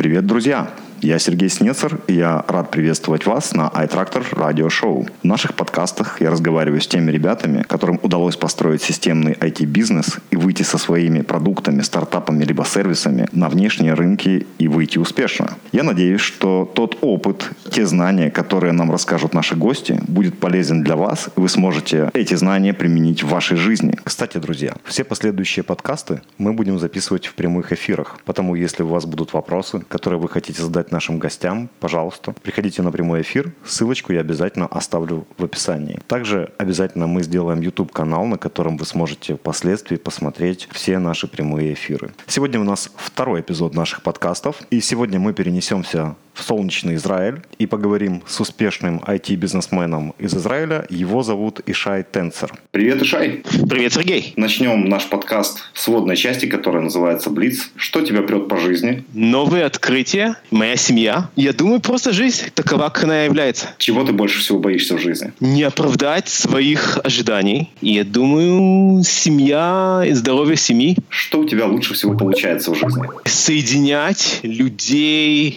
Привет, друзья! Я Сергей Снецер, и я рад приветствовать вас на iTractor Radio Show. В наших подкастах я разговариваю с теми ребятами, которым удалось построить системный IT-бизнес и выйти со своими продуктами, стартапами либо сервисами на внешние рынки и выйти успешно. Я надеюсь, что тот опыт, те знания, которые нам расскажут наши гости, будет полезен для вас, и вы сможете эти знания применить в вашей жизни. Кстати, друзья, все последующие подкасты мы будем записывать в прямых эфирах, потому если у вас будут вопросы, которые вы хотите задать нашим гостям, пожалуйста, приходите на прямой эфир. Ссылочку я обязательно оставлю в описании. Также обязательно мы сделаем YouTube-канал, на котором вы сможете впоследствии посмотреть все наши прямые эфиры. Сегодня у нас второй эпизод наших подкастов. И сегодня мы перенесемся в солнечный Израиль и поговорим с успешным IT-бизнесменом из Израиля. Его зовут Ишай Тенцер. Привет, Ишай. Привет, Сергей. Начнем наш подкаст с водной части, которая называется Блиц. Что тебя прет по жизни? Новые открытия, моя семья. Я думаю, просто жизнь такова, как она является. Чего ты больше всего боишься в жизни? Не оправдать своих ожиданий. И я думаю, семья и здоровье семьи. Что у тебя лучше всего получается в жизни? Соединять людей,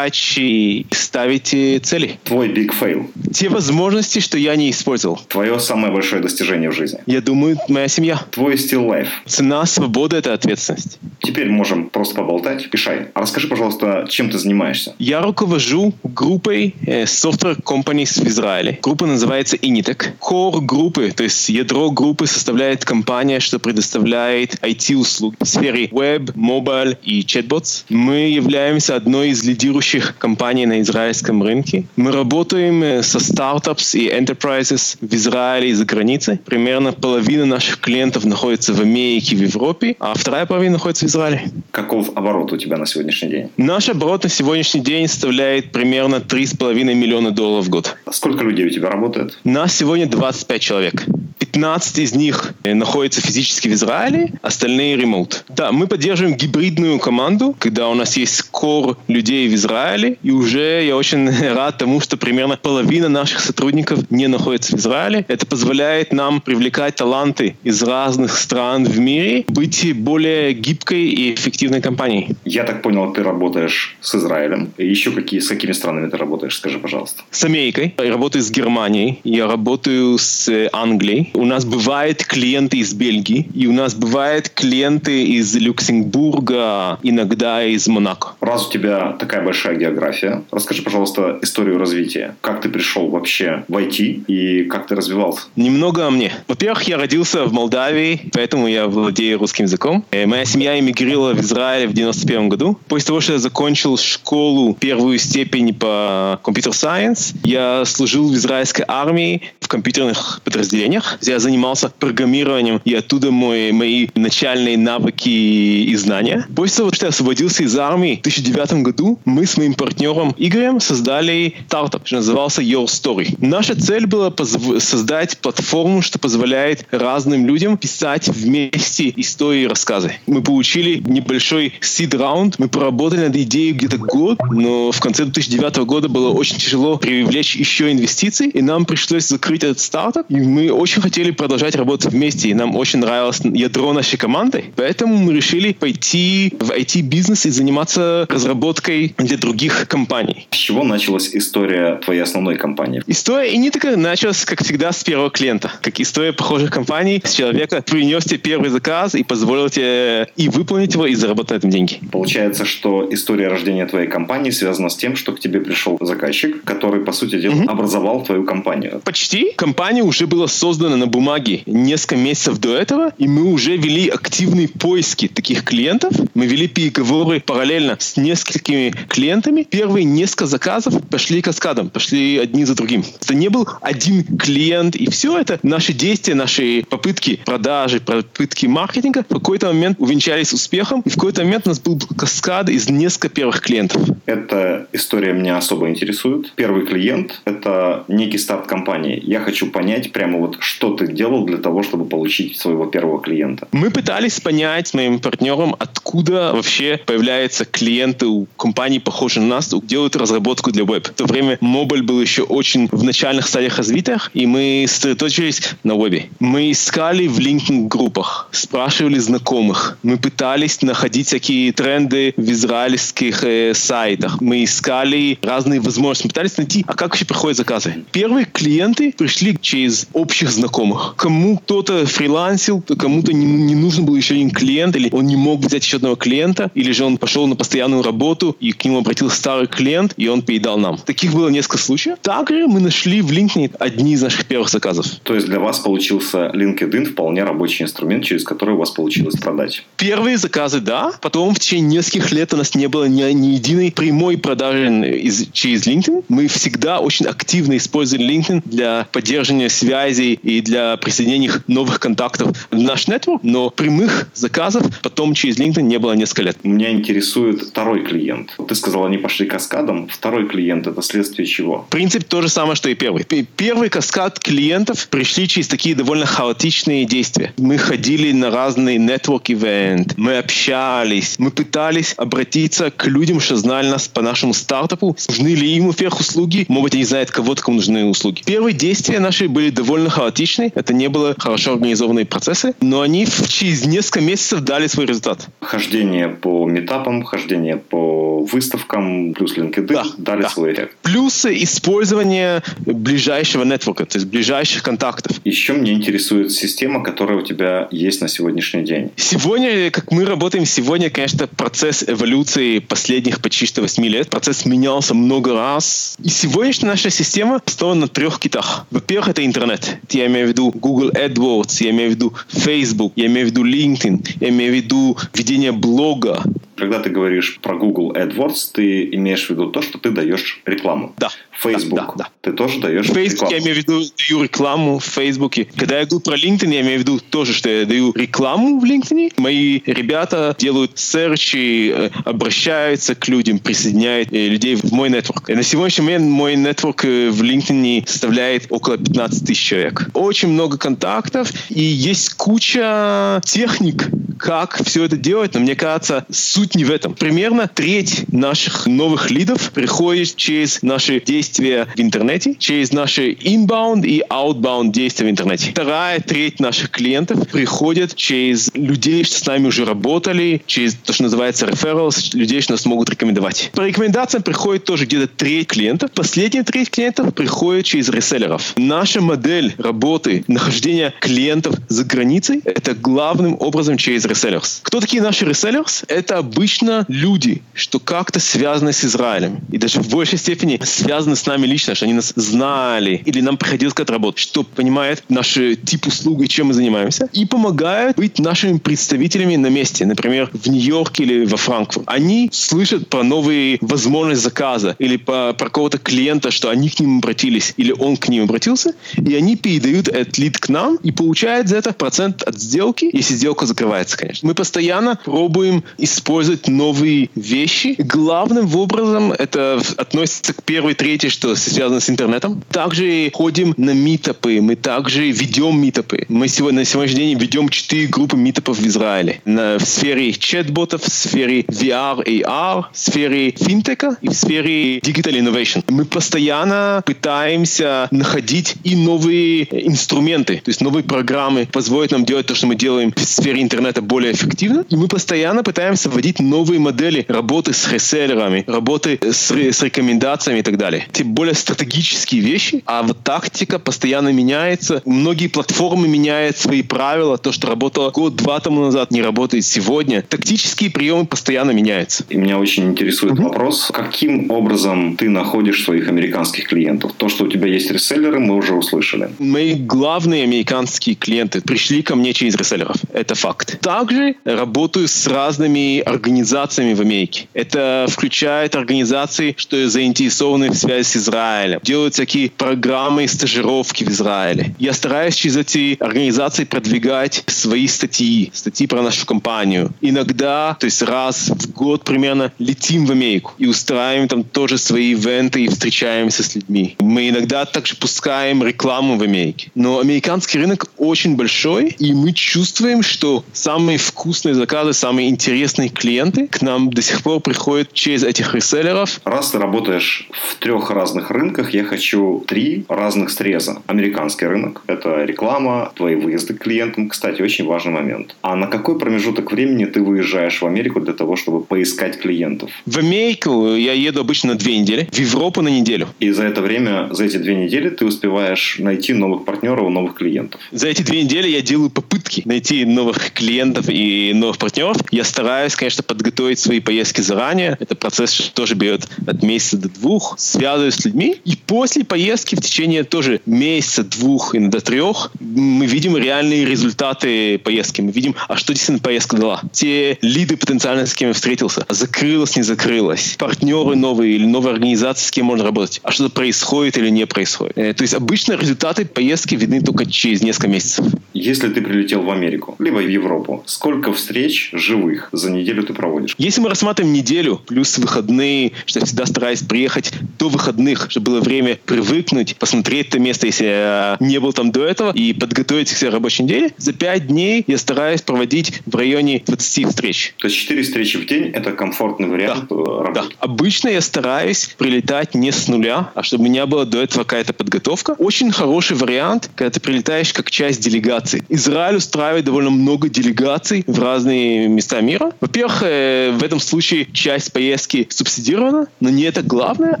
задачи, задачи, ставите цели. Твой big fail. Те возможности, что я не использовал. Твое самое большое достижение в жизни. Я думаю, моя семья. Твой стил life. Цена свободы – это ответственность. Теперь можем просто поболтать. Пишай. А расскажи, пожалуйста, чем ты занимаешься? Я руковожу группой э, software companies в Израиле. Группа называется Initec. Core группы, то есть ядро группы составляет компания, что предоставляет IT-услуги в сфере web, mobile и chatbots. Мы являемся одной из лидирующих ведущих компаний на израильском рынке. Мы работаем со стартапс и enterprises в Израиле и за границей. Примерно половина наших клиентов находится в Америке, в Европе, а вторая половина находится в Израиле. Каков оборот у тебя на сегодняшний день? Наш оборот на сегодняшний день составляет примерно 3,5 миллиона долларов в год. Сколько людей у тебя работает? Нас сегодня 25 человек. 15 из них э, находятся физически в Израиле, остальные ремонт. Да, мы поддерживаем гибридную команду, когда у нас есть кор людей в Израиле, и уже я очень рад тому, что примерно половина наших сотрудников не находится в Израиле. Это позволяет нам привлекать таланты из разных стран в мире, быть более гибкой и эффективной компанией. Я так понял, ты работаешь с Израилем. Еще какие, с какими странами ты работаешь? Скажи, пожалуйста. С Америкой. Я работаю с Германией. Я работаю с Англией у нас бывают клиенты из Бельгии, и у нас бывают клиенты из Люксембурга, иногда из Монако. Раз у тебя такая большая география, расскажи, пожалуйста, историю развития. Как ты пришел вообще в IT и как ты развивался? Немного о мне. Во-первых, я родился в Молдавии, поэтому я владею русским языком. Э, моя семья эмигрировала в Израиль в 91 году. После того, что я закончил школу, первую степень по компьютер сайенс, я служил в израильской армии в компьютерных подразделениях я занимался программированием, и оттуда мои, мои начальные навыки и знания. После того, что я освободился из армии в 2009 году, мы с моим партнером Игорем создали стартап, что назывался Your Story. Наша цель была создать платформу, что позволяет разным людям писать вместе истории и рассказы. Мы получили небольшой seed раунд, мы поработали над идеей где-то год, но в конце 2009 года было очень тяжело привлечь еще инвестиции, и нам пришлось закрыть этот стартап, и мы очень хотели продолжать работать вместе, и нам очень нравилось ядро нашей команды. Поэтому мы решили пойти в IT-бизнес и заниматься разработкой для других компаний. С чего началась история твоей основной компании? История и не такая началась, как всегда, с первого клиента. Как история похожих компаний, с человека принес тебе первый заказ и позволил тебе и выполнить его, и заработать на этом деньги. Получается, что история рождения твоей компании связана с тем, что к тебе пришел заказчик, который, по сути дела, mm-hmm. образовал твою компанию. Почти. Компания уже была создана на бумаге несколько месяцев до этого, и мы уже вели активные поиски таких клиентов. Мы вели переговоры параллельно с несколькими клиентами. Первые несколько заказов пошли каскадом, пошли одни за другим. Это не был один клиент, и все это наши действия, наши попытки продажи, попытки маркетинга в какой-то момент увенчались успехом, и в какой-то момент у нас был каскад из нескольких первых клиентов. Эта история меня особо интересует. Первый клиент – это некий старт компании. Я хочу понять прямо вот, что ты делал для того, чтобы получить своего первого клиента. Мы пытались понять с моим партнером, откуда вообще появляются клиенты у компаний, похожих на нас, делают разработку для веб. В то время мобиль был еще очень в начальных стадиях развития, и мы сосредоточились на вебе. Мы искали в LinkedIn группах, спрашивали знакомых. Мы пытались находить всякие тренды в израильских э, сайтах. Мы искали разные возможности. Мы пытались найти, а как вообще приходят заказы. Первые клиенты пришли через общих знакомых. Кому кто-то фрилансил, кому-то не, не нужен был еще один клиент, или он не мог взять еще одного клиента, или же он пошел на постоянную работу, и к нему обратился старый клиент, и он передал нам. Таких было несколько случаев. Также мы нашли в LinkedIn одни из наших первых заказов. То есть для вас получился LinkedIn вполне рабочий инструмент, через который у вас получилось продать? Первые заказы, да. Потом в течение нескольких лет у нас не было ни, ни единой прямой продажи из, через LinkedIn. Мы всегда очень активно использовали LinkedIn для поддержания связей и для присоединения новых контактов в наш network, но прямых заказов потом через LinkedIn не было несколько лет. Меня интересует второй клиент. Ты сказал, они пошли каскадом. Второй клиент – это следствие чего? Принцип то же самое, что и первый. Первый каскад клиентов пришли через такие довольно хаотичные действия. Мы ходили на разные network event, мы общались, мы пытались обратиться к людям, что знали нас по нашему стартапу, нужны ли им их услуги, может быть, они знают кого-то, кому нужны услуги. Первые действия наши были довольно хаотичны, это не было хорошо организованные процессы, но они через несколько месяцев дали свой результат. Хождение по метапам, хождение по выставкам, плюс LinkedIn да, дали да. свой эффект. Плюсы использования ближайшего нетворка, то есть ближайших контактов. Еще мне интересует система, которая у тебя есть на сегодняшний день. Сегодня, как мы работаем сегодня, конечно, процесс эволюции последних почти что 8 лет. Процесс менялся много раз. И сегодняшняя наша система основана на трех китах. Во-первых, это интернет. Я имею в виду Google AdWords, я имею в виду Facebook, я имею в виду LinkedIn, я имею в виду ведение блога, когда ты говоришь про Google AdWords, ты имеешь в виду то, что ты даешь рекламу. Да. Facebook. Да, да, да. Ты тоже даешь в Facebook рекламу. я имею в виду даю рекламу в Facebook. Когда я говорю про LinkedIn, я имею в виду тоже, что я даю рекламу в LinkedIn. Мои ребята делают серчи, э, обращаются к людям, присоединяют э, людей в мой нетворк. На сегодняшний момент мой нетворк э, в LinkedIn составляет около 15 тысяч человек. Очень много контактов и есть куча техник, как все это делать, но мне кажется, суть не в этом. Примерно треть наших новых лидов приходит через наши действия в интернете, через наши inbound и outbound действия в интернете. Вторая треть наших клиентов приходят через людей, что с нами уже работали, через то, что называется referrals, людей, что нас могут рекомендовать. По рекомендациям приходит тоже где-то треть клиентов. Последняя треть клиентов приходит через реселлеров. Наша модель работы, нахождения клиентов за границей, это главным образом через resellers. Кто такие наши resellers? Это обычно люди, что как-то связаны с Израилем. И даже в большей степени связаны с нами лично, что они нас знали или нам приходилось как-то работать, что понимает наш тип услуги, чем мы занимаемся, и помогают быть нашими представителями на месте, например, в Нью-Йорке или во Франкфурте. Они слышат про новые возможности заказа или про, про какого-то клиента, что они к ним обратились или он к ним обратился, и они передают этот лид к нам и получают за это процент от сделки, если сделка закрывается, конечно. Мы постоянно пробуем использовать новые вещи. Главным образом это относится к первой трети, что связано с интернетом. Также ходим на митапы, мы также ведем митапы. Мы сегодня, на сегодняшний день ведем четыре группы митапов в Израиле. На, в сфере чат-ботов, в сфере VR, AR, в сфере финтека и в сфере digital innovation. Мы постоянно пытаемся находить и новые инструменты, то есть новые программы позволят нам делать то, что мы делаем в сфере интернета более эффективно. И мы постоянно пытаемся вводить новые модели работы с реселлерами, работы с, с рекомендациями и так далее. Эти более стратегические вещи, а вот тактика постоянно меняется. Многие платформы меняют свои правила. То, что работало год-два тому назад, не работает сегодня. Тактические приемы постоянно меняются. И меня очень интересует mm-hmm. вопрос, каким образом ты находишь своих американских клиентов? То, что у тебя есть реселлеры, мы уже услышали. Мои главные американские клиенты пришли ко мне через реселлеров. Это факт. Также работаю с разными организациями в Америке. Это включает организации, что заинтересованы в связи с Израилем, делают всякие программы и стажировки в Израиле. Я стараюсь через эти организации продвигать свои статьи, статьи про нашу компанию. Иногда, то есть раз в год примерно, летим в Америку и устраиваем там тоже свои ивенты и встречаемся с людьми. Мы иногда также пускаем рекламу в Америке. Но американский рынок очень большой, и мы чувствуем, что самые вкусные заказы, самые интересные клиенты к нам до сих пор приходят через этих реселлеров. Раз ты работаешь в трех разных рынках, я хочу три разных среза. Американский рынок — это реклама, твои выезды к клиентам, кстати, очень важный момент. А на какой промежуток времени ты выезжаешь в Америку для того, чтобы поискать клиентов? В Америку я еду обычно на две недели, в Европу на неделю. И за это время, за эти две недели ты успеваешь найти новых партнеров, новых клиентов? За эти две недели я делаю попытки найти новых клиентов и новых партнеров. Я стараюсь, конечно, подготовить свои поездки заранее. Это процесс тоже берет от месяца до двух. Связываюсь с людьми. И после поездки в течение тоже месяца, двух, иногда трех, мы видим реальные результаты поездки. Мы видим, а что действительно поездка дала. Те лиды потенциально, с кем я встретился, закрылось, не закрылось. Партнеры новые или новые организации, с кем можно работать. А что-то происходит или не происходит. Э, то есть обычно результаты поездки видны только через несколько месяцев. Если ты прилетел в Америку, либо в Европу, сколько встреч живых за неделю ты проводишь? Если мы рассматриваем неделю, плюс выходные, что я всегда стараюсь приехать до выходных, чтобы было время привыкнуть, посмотреть это место, если я не был там до этого, и подготовить к себе рабочей неделе, за 5 дней я стараюсь проводить в районе 20 встреч. То есть 4 встречи в день – это комфортный вариант да. Э, работы? Да. Обычно я стараюсь прилетать не с нуля, а чтобы у меня была до этого какая-то подготовка. Очень хороший вариант, когда ты прилетаешь как часть делегации. Израиль устраивает довольно много делегаций в разные места мира. Во-первых, э, в этом случае часть поездки субсидирована, но не это главное,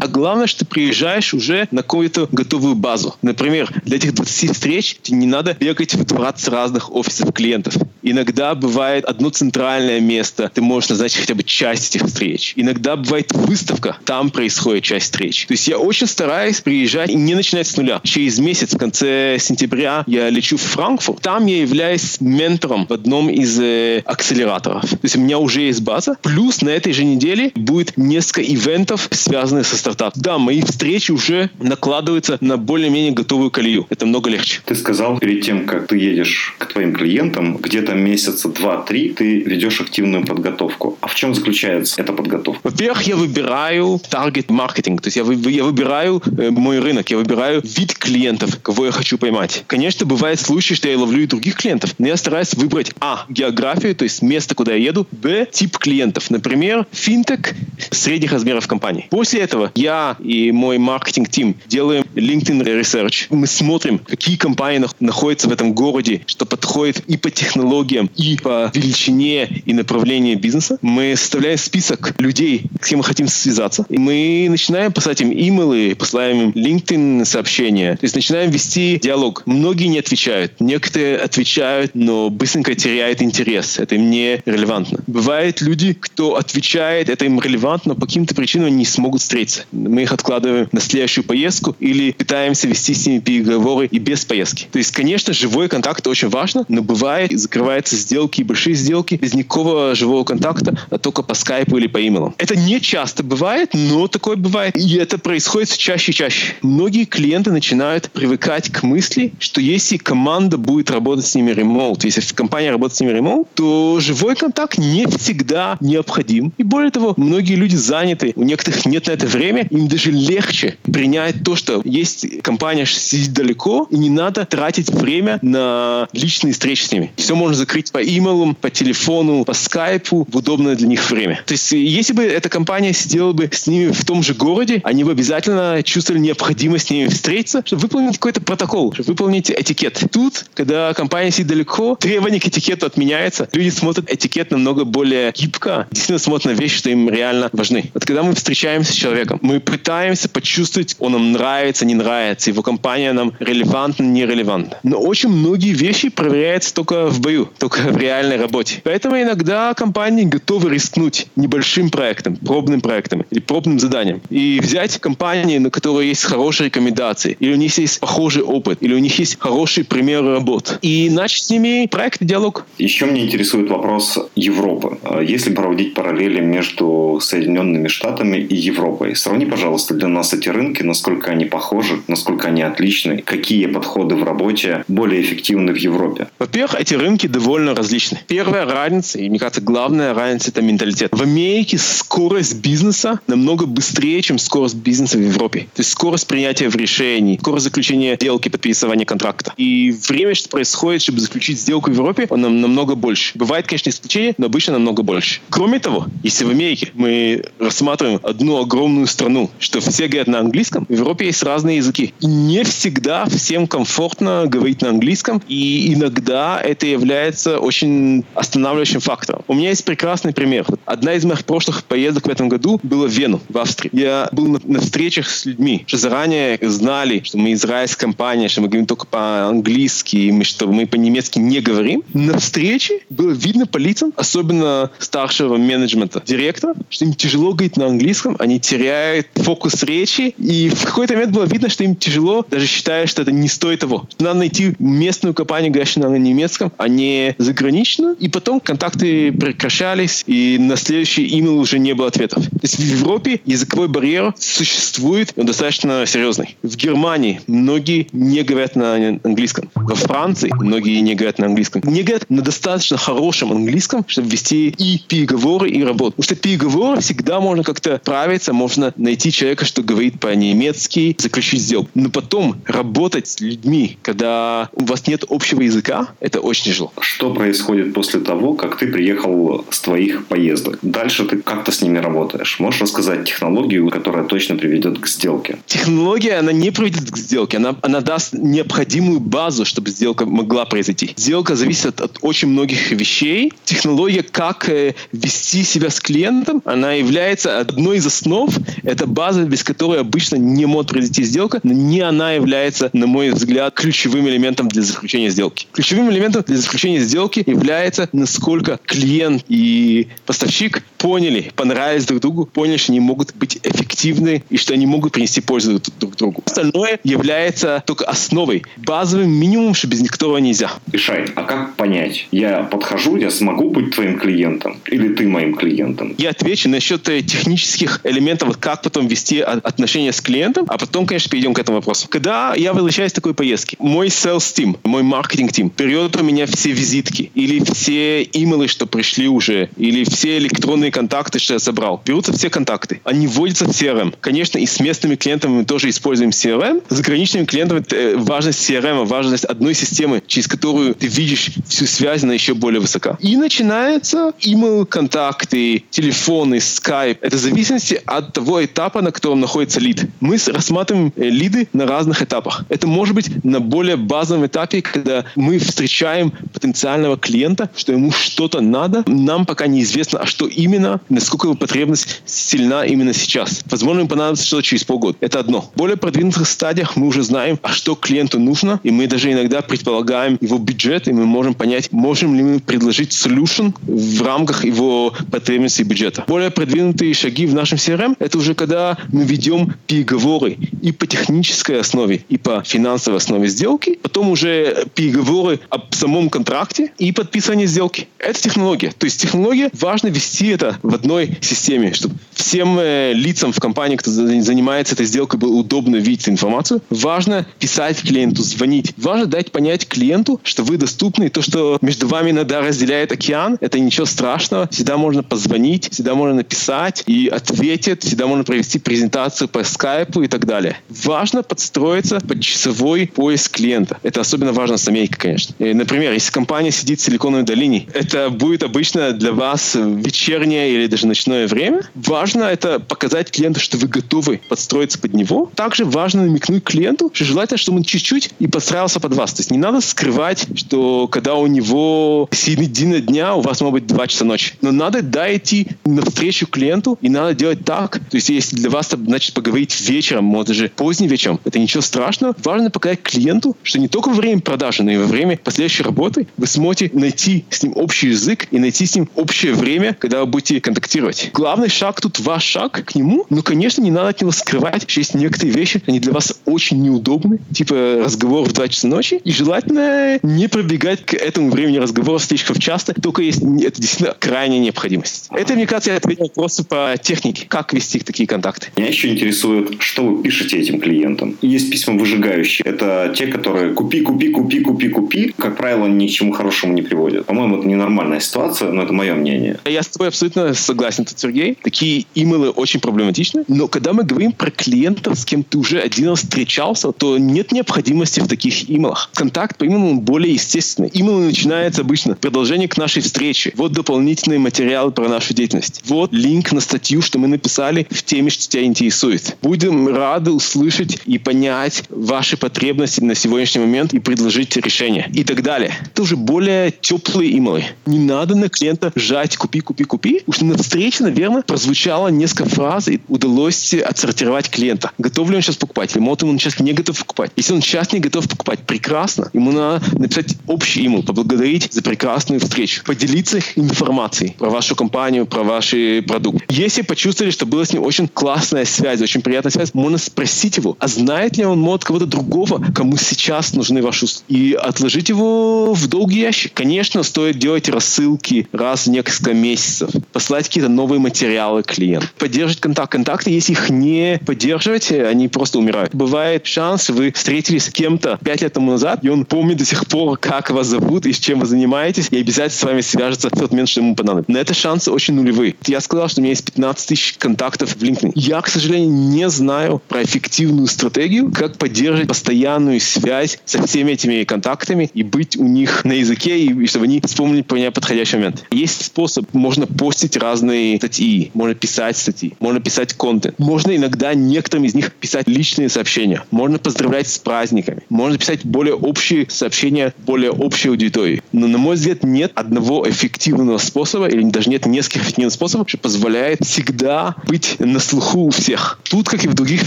а главное, что ты приезжаешь уже на какую-то готовую базу. Например, для этих 20 встреч тебе не надо бегать в 20 разных офисов клиентов. Иногда бывает одно центральное место, ты можешь назначить хотя бы часть этих встреч. Иногда бывает выставка, там происходит часть встреч. То есть я очень стараюсь приезжать и не начинать с нуля. Через месяц, в конце сентября, я лечу в Франкфурт. Там я являюсь ментором в одном из э, акселераторов. То есть у меня уже есть база. Плюс на этой же неделе будет несколько ивентов, связанных со стартапом. Да, мои встречи уже накладываются на более-менее готовую колею. Это много легче. Ты сказал перед тем, как ты едешь к твоим клиентам, где-то месяца два-три ты ведешь активную подготовку. А в чем заключается эта подготовка? Во-первых, я выбираю таргет маркетинг. То есть я, вы, я выбираю э, мой рынок, я выбираю вид клиентов, кого я хочу поймать. Конечно, бывает случаи, что я ловлю и других клиентов, но я стараюсь выбрать А. Географию, то есть место, куда я еду. Б. Тип клиентов. Например, финтек средних размеров компаний. После этого я и мой маркетинг-тим делаем LinkedIn Research. Мы смотрим, какие компании находятся в этом городе, что подходит и по технологиям, и по величине и направлению бизнеса. Мы составляем список людей, с кем мы хотим связаться. И мы начинаем писать им имейлы, посылаем им LinkedIn сообщения. То есть начинаем вести диалог. Многие не отвечают. Некоторые отвечают, но быстренько теряют интерес. Это им не релевантно. Бывают люди, кто отвечает, это им релевантно, но по каким-то причинам они не смогут встретиться. Мы их откладываем на следующую поездку или пытаемся вести с ними переговоры и без поездки. То есть, конечно, живой контакт очень важно, но бывает, закрываются сделки, большие сделки без никакого живого контакта, а только по скайпу или по имейлу. Это не часто бывает, но такое бывает. И это происходит чаще и чаще. Многие клиенты начинают привыкать к мысли, что если команда будет работать с ними ремоут, если компания работает с ними ремоут, то живой контакт не всегда необходим. И более того, многие люди заняты, у некоторых нет на это время, им даже легче принять то, что есть компания сидит далеко, и не надо тратить время на личные встречи с ними. Все можно закрыть по имейлам, по телефону, по скайпу в удобное для них время. То есть, если бы эта компания сидела бы с ними в том же городе, они бы обязательно чувствовали необходимость с ними встретиться, чтобы выполнить какой-то протокол, чтобы выполнить этикет. Тут, когда компания сидит далеко, требования к этикету отменяются. Люди смотрят этикет намного более гибко, действительно смотрят на вещи, что им реально важны. Вот когда мы встречаемся с человеком, мы пытаемся почувствовать, он нам нравится, не нравится, его компания нам релевантна, нерелевантна. Но очень многие вещи проверяются только в бою. только в реальной работе. Поэтому иногда компании готовы рискнуть небольшим проектом, пробным проектом или пробным заданием. И взять компании, на которые есть хорошие рекомендации, или у них есть похожий опыт, или у них есть хорошие примеры работ. И начать с ними проект диалог. Еще мне интересует вопрос Европы. А если проводить параллели между Соединенными Штатами и Европой, сравни, пожалуйста, для нас эти рынки, насколько они похожи, насколько они отличны, какие подходы в работе более эффективны в Европе. Во-первых, эти рынки довольно различны. Первая разница, и мне кажется, главная разница, это менталитет. В Америке скорость бизнеса намного быстрее, чем скорость бизнеса в Европе. То есть скорость принятия решений, скорость заключения сделки, подписывания контракта. И время, что происходит, чтобы заключить сделку в Европе, он намного больше. Бывает, конечно, исключение, но обычно намного больше. Кроме того, если в Америке мы рассматриваем одну огромную страну, что все говорят на английском, в Европе есть разные языки. И не всегда всем комфортно говорить на английском, и иногда это является очень останавливающим фактором. У меня есть прекрасный пример. Одна из моих прошлых поездок в этом году была в Вену, в Австрии. Я был на, на встречах с людьми, что заранее знали, что мы израильская компания, что мы говорим только по-английски, что мы по-немецки не говорим. На встрече было видно по лицам, особенно старшего менеджмента, директора, что им тяжело говорить на английском, они теряют фокус речи, и в какой-то момент было видно, что им тяжело, даже считая, что это не стоит того. Надо найти местную компанию, говорящую на немецком, а не заграничную, и потом контакты прекращались, и на следующий имейл уже не было ответов. То есть в Европе языковой барьер существует, он достаточно серьезный. В Германии многие не говорят на английском. Во Франции многие не говорят на английском. Не говорят на достаточно хорошем английском, чтобы вести и переговоры, и работу. Потому что переговоры всегда можно как-то правиться, можно найти человека, что говорит по-немецки, заключить сделку. Но потом работать с людьми, когда у вас нет общего языка, это очень тяжело. Что происходит после того, как ты приехал с твоих поездок? Дальше ты как-то с ними работаешь. Можешь рассказать технологию, которая точно приведет к сделке? Технология, она не приведет к сделке. Она, она даст необходимую базу, чтобы сделка могла произойти. Сделка зависит от очень многих вещей. Технология, как э, вести себя с клиентом, она является одной из основ. Это база, без которой обычно не может произойти сделка, но не она является, на мой взгляд, ключевым элементом для заключения сделки. Ключевым элементом для заключения сделки является, насколько клиент и поставщик поняли, понравились друг другу, поняли, что они могут быть эффективны и что они могут принести пользу друг другу. Остальное является только основой, базовым минимумом, что без никого нельзя. Решай, а как понять? Я подхожу, я смогу быть твоим клиентом или ты моим клиентом? Я отвечу насчет э, технических элементов, вот как потом вести отношения с клиентом, а потом, конечно, перейдем к этому вопросу. Когда я возвращаюсь с такой поездки, мой sales team, мой маркетинг team берет у меня все визитки или все имейлы, что пришли уже, или все электронные контакты, что я собрал. Берутся все контакты. Они вводятся в CRM. Конечно, и с местными клиентами мы тоже используем CRM. С заграничными клиентами э, важность CRM, важность одной системы, через которую ты видишь всю связь, она еще более высока. И начинается email контакты, телефоны, Skype. Это в зависимости от того этапа, на котором находится лид. Мы рассматриваем э, лиды на разных этапах. Это может быть на более базовом этапе, когда мы встречаем потенциального клиента, что ему что-то надо. Нам пока неизвестно, а что именно, насколько его потребность сильна именно сейчас. Возможно, им понадобится что-то через полгода. Это одно. В более продвинутых стадиях мы уже знаем, а что клиенту нужно, и мы даже иногда предполагаем его бюджет, и мы можем понять, можем ли мы предложить solution в рамках его потребностей бюджета. Более продвинутые шаги в нашем CRM — это уже когда мы ведем переговоры и по технической основе, и по финансовой основе сделки, потом уже переговоры об самом контракте и подписание сделки. Это технология. То есть технология, важно вести это в одной системе, чтобы всем э, лицам в компании, кто занимается этой сделкой, было удобно видеть информацию. Важно писать клиенту, звонить. Важно дать понять клиенту, что вы доступны, и то, что между вами иногда разделяет океан, это ничего страшного. Всегда можно позвонить, всегда можно написать и ответить, всегда можно провести презентацию по скайпу и так далее. Важно подстроиться под часовой поиск клиента. Это особенно важно с Америкой, конечно. И, например, если компания сидит в Силиконовой долине, это будет обычно для вас вечернее раннее или даже ночное время. Важно это показать клиенту, что вы готовы подстроиться под него. Также важно намекнуть клиенту, что желательно, чтобы он чуть-чуть и подстраивался под вас. То есть не надо скрывать, что когда у него середина дня, у вас может быть 2 часа ночи. Но надо дойти навстречу клиенту, и надо делать так. То есть если для вас, значит, поговорить вечером, может даже поздним вечером, это ничего страшного. Важно показать клиенту, что не только во время продажи, но и во время последующей работы вы сможете найти с ним общий язык и найти с ним общее время, когда вы будете контактировать. Главный шаг тут ваш шаг к нему. Ну, конечно, не надо от него скрывать, что есть некоторые вещи, они для вас очень неудобны, типа разговор в 2 часа ночи. И желательно не пробегать к этому времени разговора слишком часто, только если это действительно крайняя необходимость. Это, мне кажется, я ответил просто по технике, как вести такие контакты. Меня еще интересует, что вы пишете этим клиентам. Есть письма выжигающие. Это те, которые купи, купи, купи, купи, купи. Как правило, ни к чему хорошему не приводят. По-моему, это ненормальная ситуация, но это мое мнение. Я с тобой абсолютно согласен, тут, Сергей. Такие имейлы очень проблематичны. Но когда мы говорим про клиентов, с кем ты уже один раз встречался, то нет необходимости в таких имейлах. Контакт по имейлу более естественный. Имейл начинается обычно продолжение к нашей встрече. Вот дополнительные материалы про нашу деятельность. Вот линк на статью, что мы написали в теме, что тебя интересует. Будем рады услышать и понять ваши потребности на сегодняшний момент и предложить решение. И так далее. Это уже более теплые имейлы. Не надо на клиента жать купи, купи, купи. Уж на встрече, наверное, прозвучало несколько фраз и удалось отсортировать клиента. Готов ли он сейчас покупать? Или может он сейчас не готов покупать? Если он сейчас не готов покупать, прекрасно. Ему надо написать общий имейл, поблагодарить за прекрасную встречу, поделиться информацией про вашу компанию, про ваши продукты. Если почувствовали, что была с ним очень классная связь, очень приятная связь, можно спросить его, а знает ли он, может, кого-то другого, кому сейчас нужны ваши услуги, и отложить его в долгий ящик. Конечно, стоит делать рассылки раз в несколько месяцев, послать какие-то новые материалы клиенту, поддерживать контакт. Контакты, если их не поддерживать, они просто умирают. Бывает шанс, вы встретились с кем-то пять лет тому назад, и он помнит до сих пор, как вас зовут и с чем вы занимаетесь, и обязательно с вами свяжется в тот момент, что ему понадобится. На это шансы очень нулевые. Я сказал, что у меня есть 15 тысяч контактов в LinkedIn. Я, к сожалению, не знаю про эффективную стратегию, как поддерживать постоянную связь со всеми этими контактами и быть у них на языке, и чтобы они вспомнили про меня подходящий момент. Есть способ, можно постить разные статьи, можно писать статьи, можно писать контент. Можно иногда некоторым из них писать личные сообщения. Можно поздравлять с праздниками. Можно писать более общие сообщения более общей аудитории. Но, на мой взгляд, нет одного эффективного способа, или даже нет нескольких эффективных способов, что позволяет всегда быть на слуху у всех. Тут, как и в других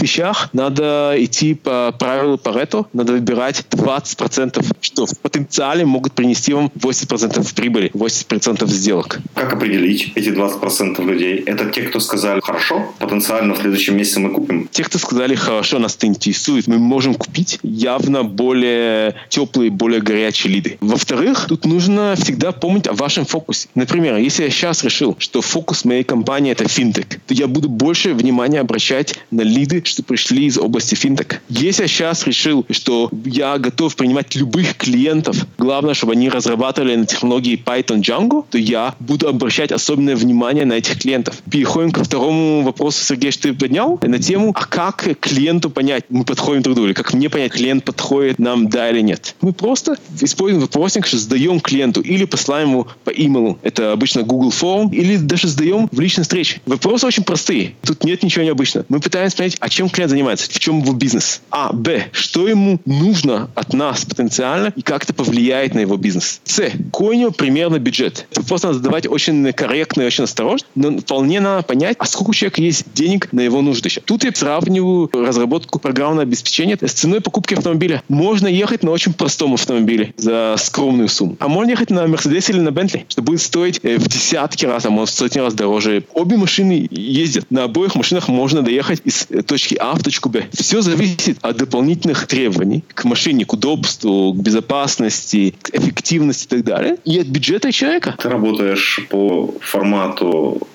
вещах, надо идти по правилу Парето, надо выбирать 20%, что в потенциале могут принести вам 80% прибыли, 80% сделок. Как определить эти 20% людей? Это те, кто сказали «хорошо», потенциально в следующем месяце мы купим? Те, кто сказали «хорошо, нас это интересует, мы можем купить», явно более теплые, более горячие лиды. Во-вторых, тут нужно всегда помнить о вашем фокусе. Например, если я сейчас решил, что фокус моей компании это финтек, то я буду больше внимания обращать на лиды, что пришли из области финтек. Если я сейчас решил, что я готов принимать любых клиентов, главное, чтобы они разрабатывали на технологии Python Django, то я буду обращать особенное внимание на этих клиентов. Переходим ко второму вопросу, Сергей, что ты поднял, на тему, а как клиенту понять, мы подходим друг другу, как мне понять, клиент подходит нам, да или нет. Мы просто используем вопросник, что сдаем клиенту или посылаем его по имейлу. Это обычно Google Form, или даже сдаем в личной встрече. Вопросы очень простые. Тут нет ничего необычного. Мы пытаемся понять, а чем клиент занимается, в чем его бизнес. А, Б, что ему нужно от нас потенциально и как это повлияет на его бизнес. С, какой у него примерно бюджет. Это просто надо задавать очень корректно и очень осторожно, но вполне надо понять, а сколько у человека есть денег на его нужды. Тут я сравниваю разработку программного обеспечения с ценой покупки автомобиля. Можно ехать на очень простом автомобиле за скромную сумму. А можно ехать на Mercedes или на Bentley, что будет стоить э, в десятки раз, а может в сотни раз дороже. Обе машины ездят. На обоих машинах можно доехать из э, точки А в точку Б. Все зависит от дополнительных требований к машине, к удобству, к безопасности, к эффективности и так далее. И от бюджета человека. Ты работаешь по формату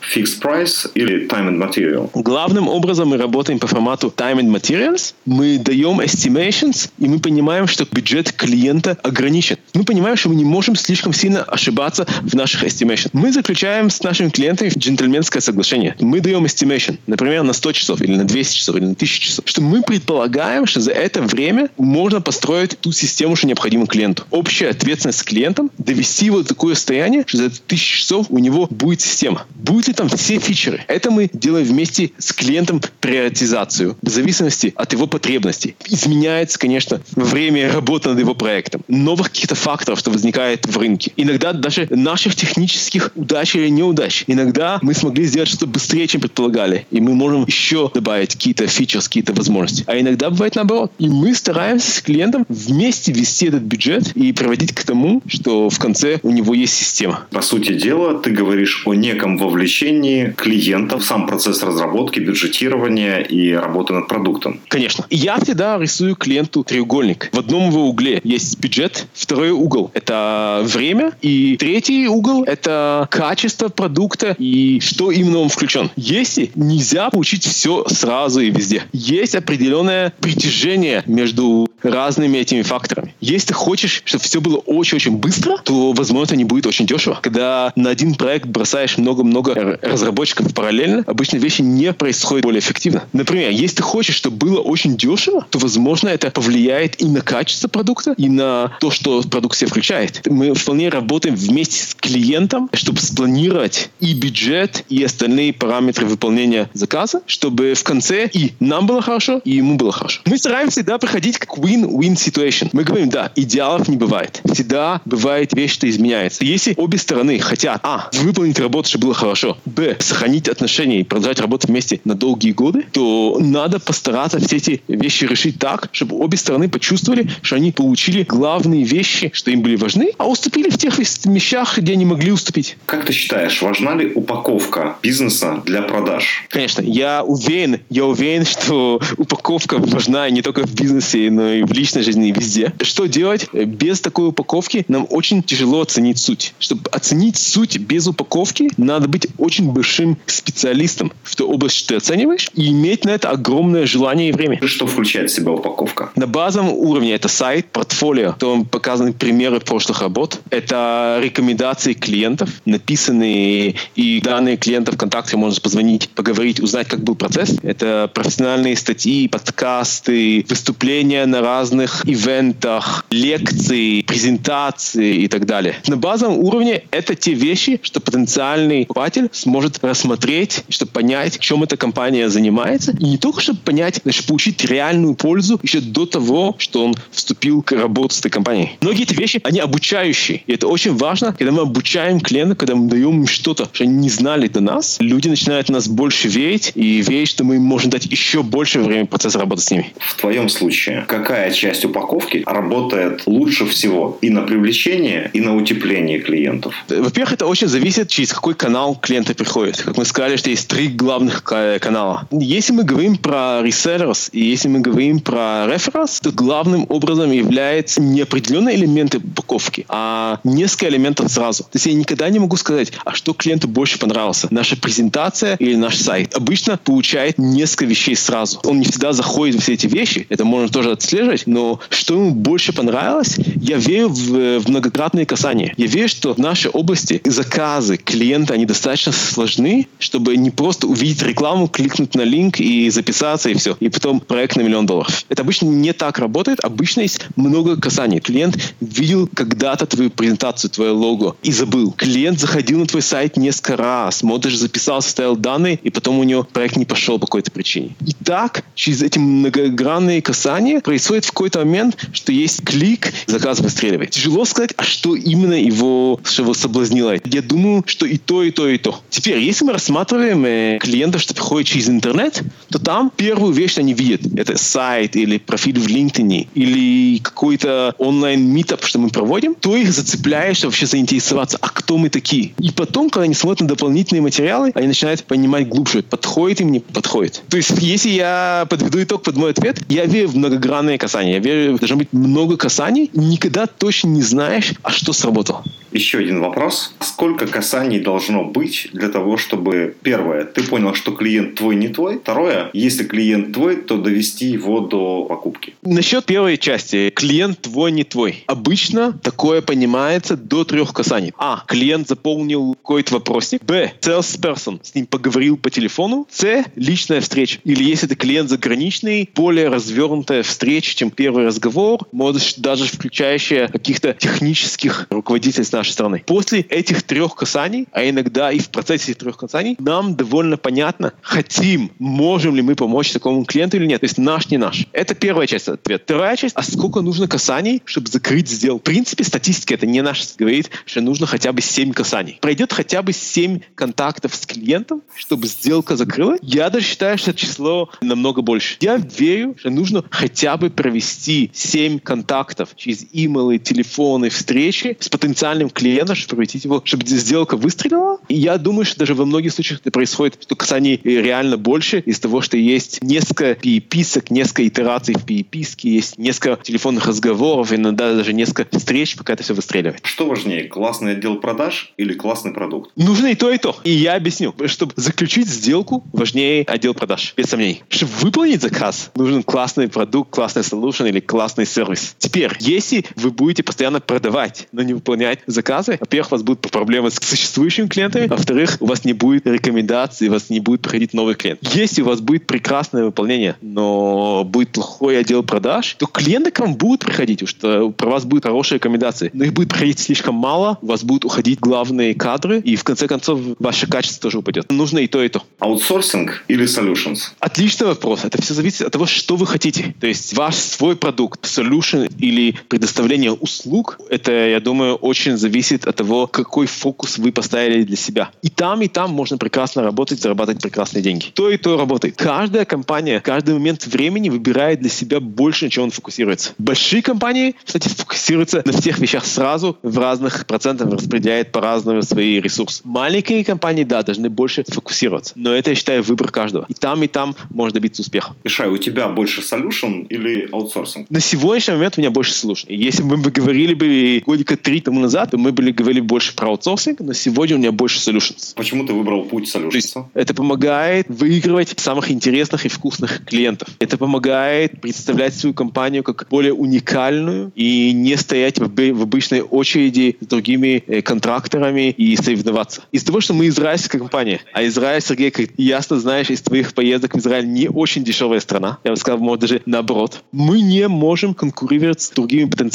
fixed price или time and material? Главным образом мы работаем по формату time and materials. Мы даем estimations, и мы понимаем, что бюджет клиента ограничен. Мы понимаем, что мы не можем слишком сильно ошибаться в наших estimation. Мы заключаем с нашими клиентами джентльменское соглашение. Мы даем estimation, например, на 100 часов, или на 200 часов, или на 1000 часов. Что мы предполагаем, что за это время можно построить ту систему, что необходимо клиенту. Общая ответственность с клиентом довести его до такое состояние, что за 1000 часов у него будет система. Будет ли там все фичеры? Это мы делаем вместе с клиентом приоритизацию в зависимости от его потребностей. Изменяется, конечно, время работы над его проектом. Новых каких-то факторов, что возникает в рынке. Иногда даже наших технических удач или неудач. Иногда мы смогли сделать что-то быстрее, чем предполагали. И мы можем еще добавить какие-то фичеры, какие-то возможности. А иногда бывает наоборот. И мы стараемся с клиентом вместе вести этот бюджет и приводить к тому, что в конце у него есть система. По сути дела, ты говоришь о неком вовлечении клиента в сам процесс разработки, бюджетирования и работы над продуктом. Конечно. Я всегда рисую клиенту треугольник. В одном его угле есть бюджет, второй угол — это время, и третий угол — это качество продукта и что именно он включен. Если нельзя получить все сразу и везде, есть определенное притяжение между разными этими факторами. Если ты хочешь, чтобы все было очень-очень быстро, то, возможно, не будет очень дешево. Когда на один проект бросаешь много-много разработчиков параллельно, обычно вещи не происходят более эффективно. Например, если ты хочешь, чтобы было очень дешево, то, возможно, это повлияет и на качество продукта, и на то, что продукт себе включает. Мы вполне работаем вместе с клиентом, чтобы спланировать и бюджет, и остальные параметры выполнения заказа, чтобы в конце и нам было хорошо, и ему было хорошо. Мы стараемся всегда приходить к win-win situation. Мы говорим, да, идеалов не бывает. Всегда бывает вещь, что изменяется. Если обе стороны хотят, а, выполнить работу, чтобы было хорошо, б, сохранить отношения и продолжать работать вместе на долгие годы, то надо постараться все эти вещи решить так, чтобы обе стороны почувствовали, что они получили главные вещи, что им были важны, а уступили в тех вещах, где они могли уступить. Как ты считаешь, важна ли упаковка бизнеса для продаж? Конечно, я уверен, я уверен, что упаковка важна не только в бизнесе, но и в личной жизни, и везде. Что делать? Без такой упаковки нам очень тяжело оценить суть. Чтобы оценить суть без упаковки, надо быть очень большим специалистом в той области, что ты оцениваешь, и иметь на это огромное желание и время. Что включает в себя упаковка? На базовом уровне это сайт, портфолио, там показаны примеры прошлых работ. Это рекомендации клиентов, написанные и данные клиента ВКонтакте, можно позвонить, поговорить, узнать, как был процесс. Это профессиональные статьи, подкасты, выступления на разных ивентах, лекции, презентации и так далее. На базовом уровне это те вещи, что потенциальный покупатель сможет рассмотреть, чтобы понять, чем эта компания занимается. И не только, чтобы понять, значит, получить реальную пользу еще до того, что он вступил к работе с этой компанией. Многие эти вещи, они обучающие. И это очень важно, когда мы обучаем клиента, когда мы даем им что-то, что они не знали до нас, люди начинают нас больше верить и верить, что мы можем дать еще больше времени процесса работы с ними. В твоем случае, какая часть упаковки работает лучше всего и на привлечение, и на утепление клиентов? Во-первых, это очень зависит, через какой канал клиенты приходят. Как мы сказали, что есть три главных канала. Если мы говорим про resellers, и если мы говорим про referrals, то главным образом является не определенные элементы упаковки, а несколько элементов сразу. То есть я никогда не могу сказать, а что клиенту больше понравился, наша презентация или наш сайт. Обычно получает несколько вещей сразу. Он не всегда заходит в все эти вещи, это можно тоже отслеживать, но что ему больше понравилось, я верю в, в многократные касания. Я верю, что в нашей области заказы клиента, они достаточно сложны, чтобы не просто увидеть рекламу, кликнуть на линк и записаться, и все. И потом проект на миллион долларов. Это обычно не так работает. Обычно есть много касаний. Клиент видел когда-то твою презентацию, твое лого и забыл. Клиент заходил на твой сайт несколько раз, модер записался, ставил данные, и потом у него проект не пошел по какой-то причине. И так, через эти многогранные касания происходит в какой-то момент, что есть клик, заказ выстреливает. Тяжело сказать, а что именно его, что его соблазнило. Я думаю, что и то, и то, и то. Теперь, если мы рассматриваем э, клиентов, что приходят через интернет, то там первую вещь они видят. Это сайт или профиль в LinkedIn или какой-то онлайн-митап, что мы проводим, то их зацепляет, чтобы вообще заинтересоваться, а кто мы такие. И потом, когда они смотрят на дополнительные материалы, они начинают понимать глубже, подходит им, не подходит. То есть, если я подведу итог под мой ответ, я верю в многогранные касания. Я верю, должно быть много касаний. Никогда точно не знаешь, а что сработало. Еще один вопрос. Сколько касаний должно быть для того, чтобы, первое, ты понял, что клиент твой не твой? Второе, если клиент твой, то довести его до покупки. Насчет первой части. Клиент твой не твой. Обычно такое понимается до трех касаний. А. Клиент заполнил какой-то вопросик. Б. Salesperson с ним поговорил по телефону. С. Личная встреча. Или если это клиент заграничный, более развернутая встреча, чем первый разговор. Можешь даже включать включающая каких-то технических руководителей с нашей стороны. После этих трех касаний, а иногда и в процессе этих трех касаний, нам довольно понятно, хотим, можем ли мы помочь такому клиенту или нет. То есть наш, не наш. Это первая часть ответа. Вторая часть, а сколько нужно касаний, чтобы закрыть сделку? В принципе, статистика это не наш говорит, что нужно хотя бы 7 касаний. Пройдет хотя бы 7 контактов с клиентом, чтобы сделка закрылась. Я даже считаю, что число намного больше. Я верю, что нужно хотя бы провести 7 контактов через имейлы, телефоны, встречи с потенциальным клиентом, чтобы превратить его, чтобы сделка выстрелила. И я думаю, что даже во многих случаях это происходит, что касаний реально больше из того, что есть несколько переписок, несколько итераций в переписке, есть несколько телефонных разговоров, иногда даже несколько встреч, пока это все выстреливает. Что важнее, классный отдел продаж или классный продукт? Нужно и то, и то. И я объясню. Чтобы заключить сделку, важнее отдел продаж, без сомнений. Чтобы выполнить заказ, нужен классный продукт, классный solution или классный сервис. Теперь, если вы будете постоянно продавать, но не выполнять заказы, во-первых, у вас будут проблемы с существующими клиентами, во-вторых, у вас не будет рекомендаций, у вас не будет приходить новый клиент. Если у вас будет прекрасное выполнение, но будет плохой отдел продаж, то клиенты к вам будут приходить, потому что про вас будет хорошая рекомендации. Но их будет приходить слишком мало, у вас будут уходить главные кадры, и в конце концов ваше качество тоже упадет. Нужно и то, и то. Аутсорсинг или solutions? Отличный вопрос. Это все зависит от того, что вы хотите. То есть ваш свой продукт, solution или предоставление услуг, это, я думаю, очень зависит от того, какой фокус вы поставили для себя. И там, и там можно прекрасно работать, зарабатывать прекрасные деньги. То и то работает. Каждая компания, каждый момент времени выбирает для себя больше, на чем он фокусируется. Большие компании, кстати, фокусируются на всех вещах сразу, в разных процентах распределяют по-разному свои ресурсы. Маленькие компании, да, должны больше сфокусироваться. Но это, я считаю, выбор каждого. И там, и там можно добиться успеха. Ишай, у тебя больше solution или аутсорсинг? На сегодняшний момент у меня больше solution. Если бы мы говорили бы годика три тому назад, то мы были говорили больше про аутсорсинг, но сегодня у меня больше solutions. Почему ты выбрал путь solutions? Это помогает выигрывать самых интересных и вкусных клиентов. Это помогает представлять свою компанию как более уникальную и не стоять в, обычной очереди с другими э, контракторами и соревноваться. Из-за того, что мы израильская компания, а Израиль, Сергей, как ясно знаешь из твоих поездок в Израиль, не очень дешевая страна. Я бы сказал, может, даже наоборот. Мы не можем конкурировать с другими потенциальными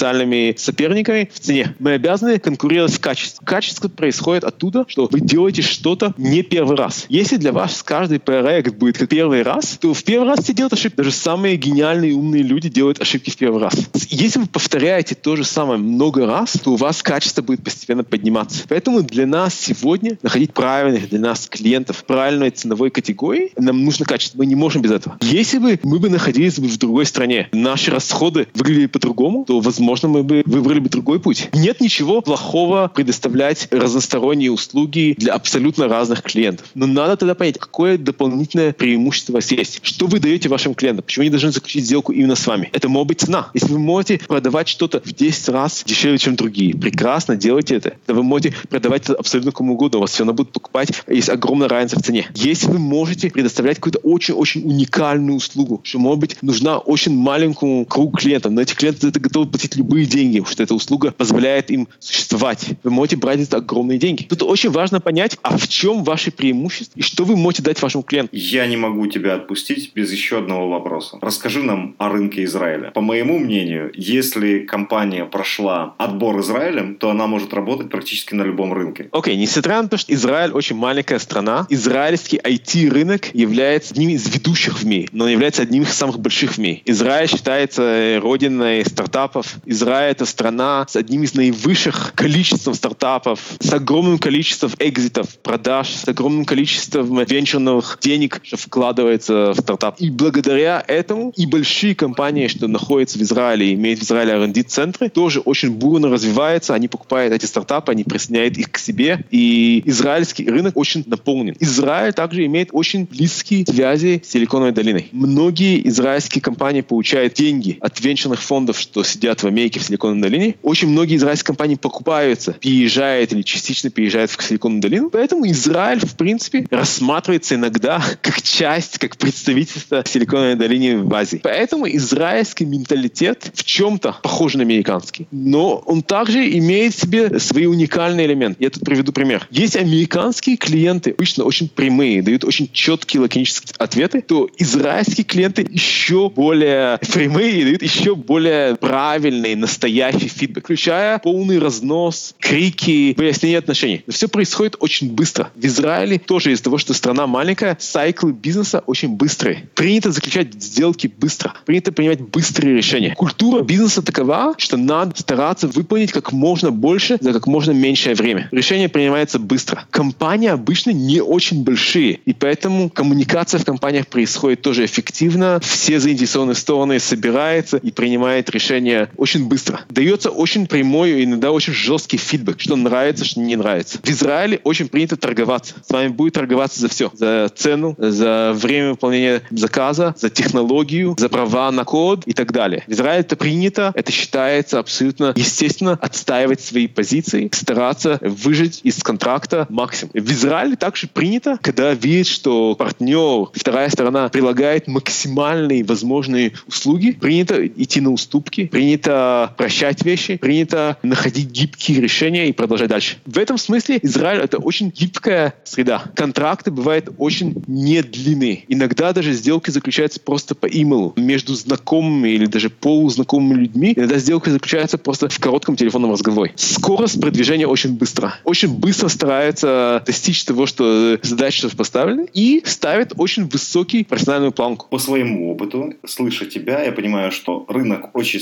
соперниками в цене. Мы обязаны конкурировать в качестве. Качество происходит оттуда, что вы делаете что-то не первый раз. Если для вас каждый проект будет как первый раз, то в первый раз все делают ошибки. Даже самые гениальные умные люди делают ошибки в первый раз. Если вы повторяете то же самое много раз, то у вас качество будет постепенно подниматься. Поэтому для нас сегодня находить правильных для нас клиентов правильной ценовой категории, нам нужно качество. Мы не можем без этого. Если бы мы бы находились бы в другой стране, наши расходы выглядели по-другому, то, возможно, мы бы выбрали бы другой путь. Нет ничего плохого предоставлять разносторонние услуги для абсолютно разных клиентов. Но надо тогда понять, какое дополнительное преимущество у вас есть. Что вы даете вашим клиентам? Почему они должны заключить сделку именно с вами? Это может быть цена. Если вы можете продавать что-то в 10 раз дешевле, чем другие, прекрасно, делайте это. Да вы можете продавать это абсолютно кому угодно, у вас все равно будут покупать, есть огромная разница в цене. Если вы можете предоставлять какую-то очень-очень уникальную услугу, что, может быть, нужна очень маленькому кругу клиентов, но эти клиенты это готовы платить любые деньги, потому что эта услуга позволяет им существовать. Вы можете брать это огромные деньги. Тут очень важно понять, а в чем ваши преимущества и что вы можете дать вашему клиенту. Я не могу тебя отпустить без еще одного вопроса. Расскажи нам о рынке Израиля. По моему мнению, если компания прошла отбор Израилем, то она может работать практически на любом рынке. Окей, okay, несмотря на то, что Израиль очень маленькая страна, израильский IT-рынок является одним из ведущих в мире, но является одним из самых больших в мире. Израиль считается родиной стартапов. Израиль — это страна с одним из наивысших количеством стартапов, с огромным количеством экзитов, продаж, с огромным количеством венчурных денег, что вкладывается в стартап. И благодаря этому и большие компании, что находятся в Израиле, имеют в Израиле R&D-центры, тоже очень бурно развиваются. Они покупают эти стартапы, они присоединяют их к себе. И израильский рынок очень наполнен. Израиль также имеет очень близкие связи с Силиконовой долиной. Многие израильские компании получают деньги от венчурных фондов, что сидят в Америке в Силиконовой долине. Очень многие израильские компании покупаются, переезжают или частично переезжают в Силиконовую долину. Поэтому Израиль, в принципе, рассматривается иногда как часть, как представительство Силиконовой долины в Азии. Поэтому израильский менталитет в чем-то похож на американский. Но он также имеет в себе свои уникальные элементы. Я тут приведу пример. Есть американские клиенты, обычно очень прямые, дают очень четкие лаконические ответы, то израильские клиенты еще более прямые и дают еще более правильные реальный, настоящий фидбэк, включая полный разнос, крики, выяснение отношений. Но все происходит очень быстро. В Израиле тоже из-за того, что страна маленькая, сайклы бизнеса очень быстрые. Принято заключать сделки быстро. Принято принимать быстрые решения. Культура бизнеса такова, что надо стараться выполнить как можно больше за как можно меньшее время. Решение принимается быстро. Компании обычно не очень большие, и поэтому коммуникация в компаниях происходит тоже эффективно. Все заинтересованные стороны собираются и принимают решения очень быстро. Дается очень прямой, иногда очень жесткий фидбэк, что нравится, что не нравится. В Израиле очень принято торговаться. С вами будет торговаться за все. За цену, за время выполнения заказа, за технологию, за права на код и так далее. В Израиле это принято, это считается абсолютно естественно отстаивать свои позиции, стараться выжить из контракта максимум. В Израиле также принято, когда видит, что партнер, вторая сторона прилагает максимальные возможные услуги, принято идти на уступки, принято прощать вещи, принято находить гибкие решения и продолжать дальше. В этом смысле Израиль — это очень гибкая среда. Контракты бывают очень недлинные. Иногда даже сделки заключаются просто по имейлу между знакомыми или даже полузнакомыми людьми. Иногда сделки заключаются просто в коротком телефонном разговоре. Скорость продвижения очень быстро. Очень быстро стараются достичь того, что задачи поставлены, и ставят очень высокий профессиональную планку. По своему опыту, слыша тебя, я понимаю, что рынок очень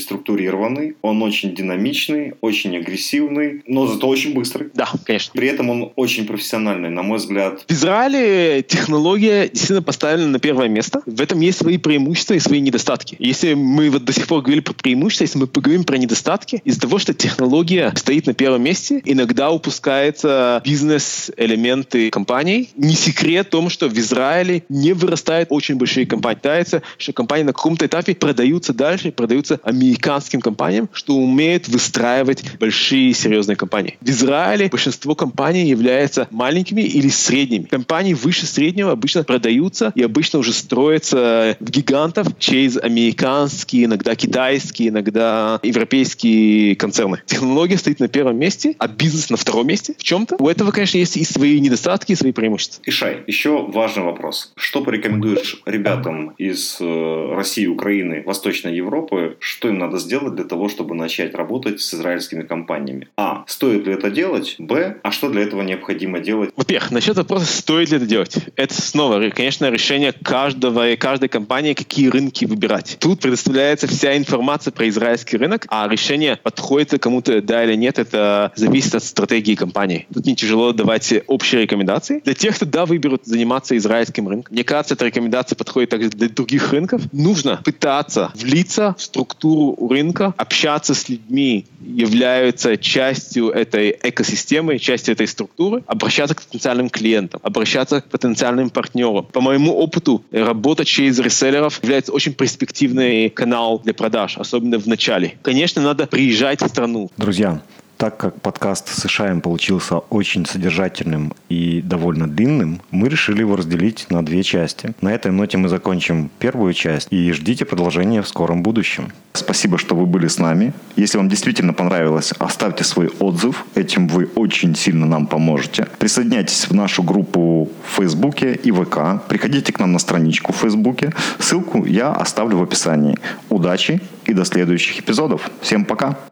структурированный, он очень динамичный, очень агрессивный, но зато очень быстрый. Да, конечно. При этом он очень профессиональный, на мой взгляд. В Израиле технология действительно поставлена на первое место. В этом есть свои преимущества и свои недостатки. Если мы вот до сих пор говорили про преимущества, если мы поговорим про недостатки, из-за того, что технология стоит на первом месте, иногда упускается бизнес-элементы компаний. Не секрет в том, что в Израиле не вырастают очень большие компании. Считается, что компании на каком-то этапе продаются дальше, продаются американским компаниям, что умеют выстраивать большие серьезные компании. В Израиле большинство компаний являются маленькими или средними. Компании выше среднего обычно продаются и обычно уже строятся в гигантов через американские, иногда китайские, иногда европейские концерны. Технология стоит на первом месте, а бизнес на втором месте в чем-то. У этого, конечно, есть и свои недостатки, и свои преимущества. Ишай, еще важный вопрос. Что порекомендуешь ребятам из э, России, Украины, Восточной Европы, что им надо сделать для того, чтобы начать работать с израильскими компаниями? А. Стоит ли это делать? Б. А что для этого необходимо делать? Во-первых, насчет вопроса, стоит ли это делать. Это снова, конечно, решение каждого и каждой компании, какие рынки выбирать. Тут предоставляется вся информация про израильский рынок, а решение, подходит ли кому-то да или нет, это зависит от стратегии компании. Тут не тяжело давать общие рекомендации. Для тех, кто да, выберут заниматься израильским рынком, мне кажется, эта рекомендация подходит также для других рынков. Нужно пытаться влиться в структуру рынка, общаться с людьми, являются частью этой экосистемы, частью этой структуры, обращаться к потенциальным клиентам, обращаться к потенциальным партнерам. По моему опыту, работа через реселлеров является очень перспективный канал для продаж, особенно в начале. Конечно, надо приезжать в страну. Друзья, так как подкаст с Ишаем получился очень содержательным и довольно длинным, мы решили его разделить на две части. На этой ноте мы закончим первую часть и ждите продолжения в скором будущем. Спасибо, что вы были с нами. Если вам действительно понравилось, оставьте свой отзыв. Этим вы очень сильно нам поможете. Присоединяйтесь в нашу группу в Фейсбуке и ВК. Приходите к нам на страничку в Фейсбуке. Ссылку я оставлю в описании. Удачи и до следующих эпизодов. Всем пока!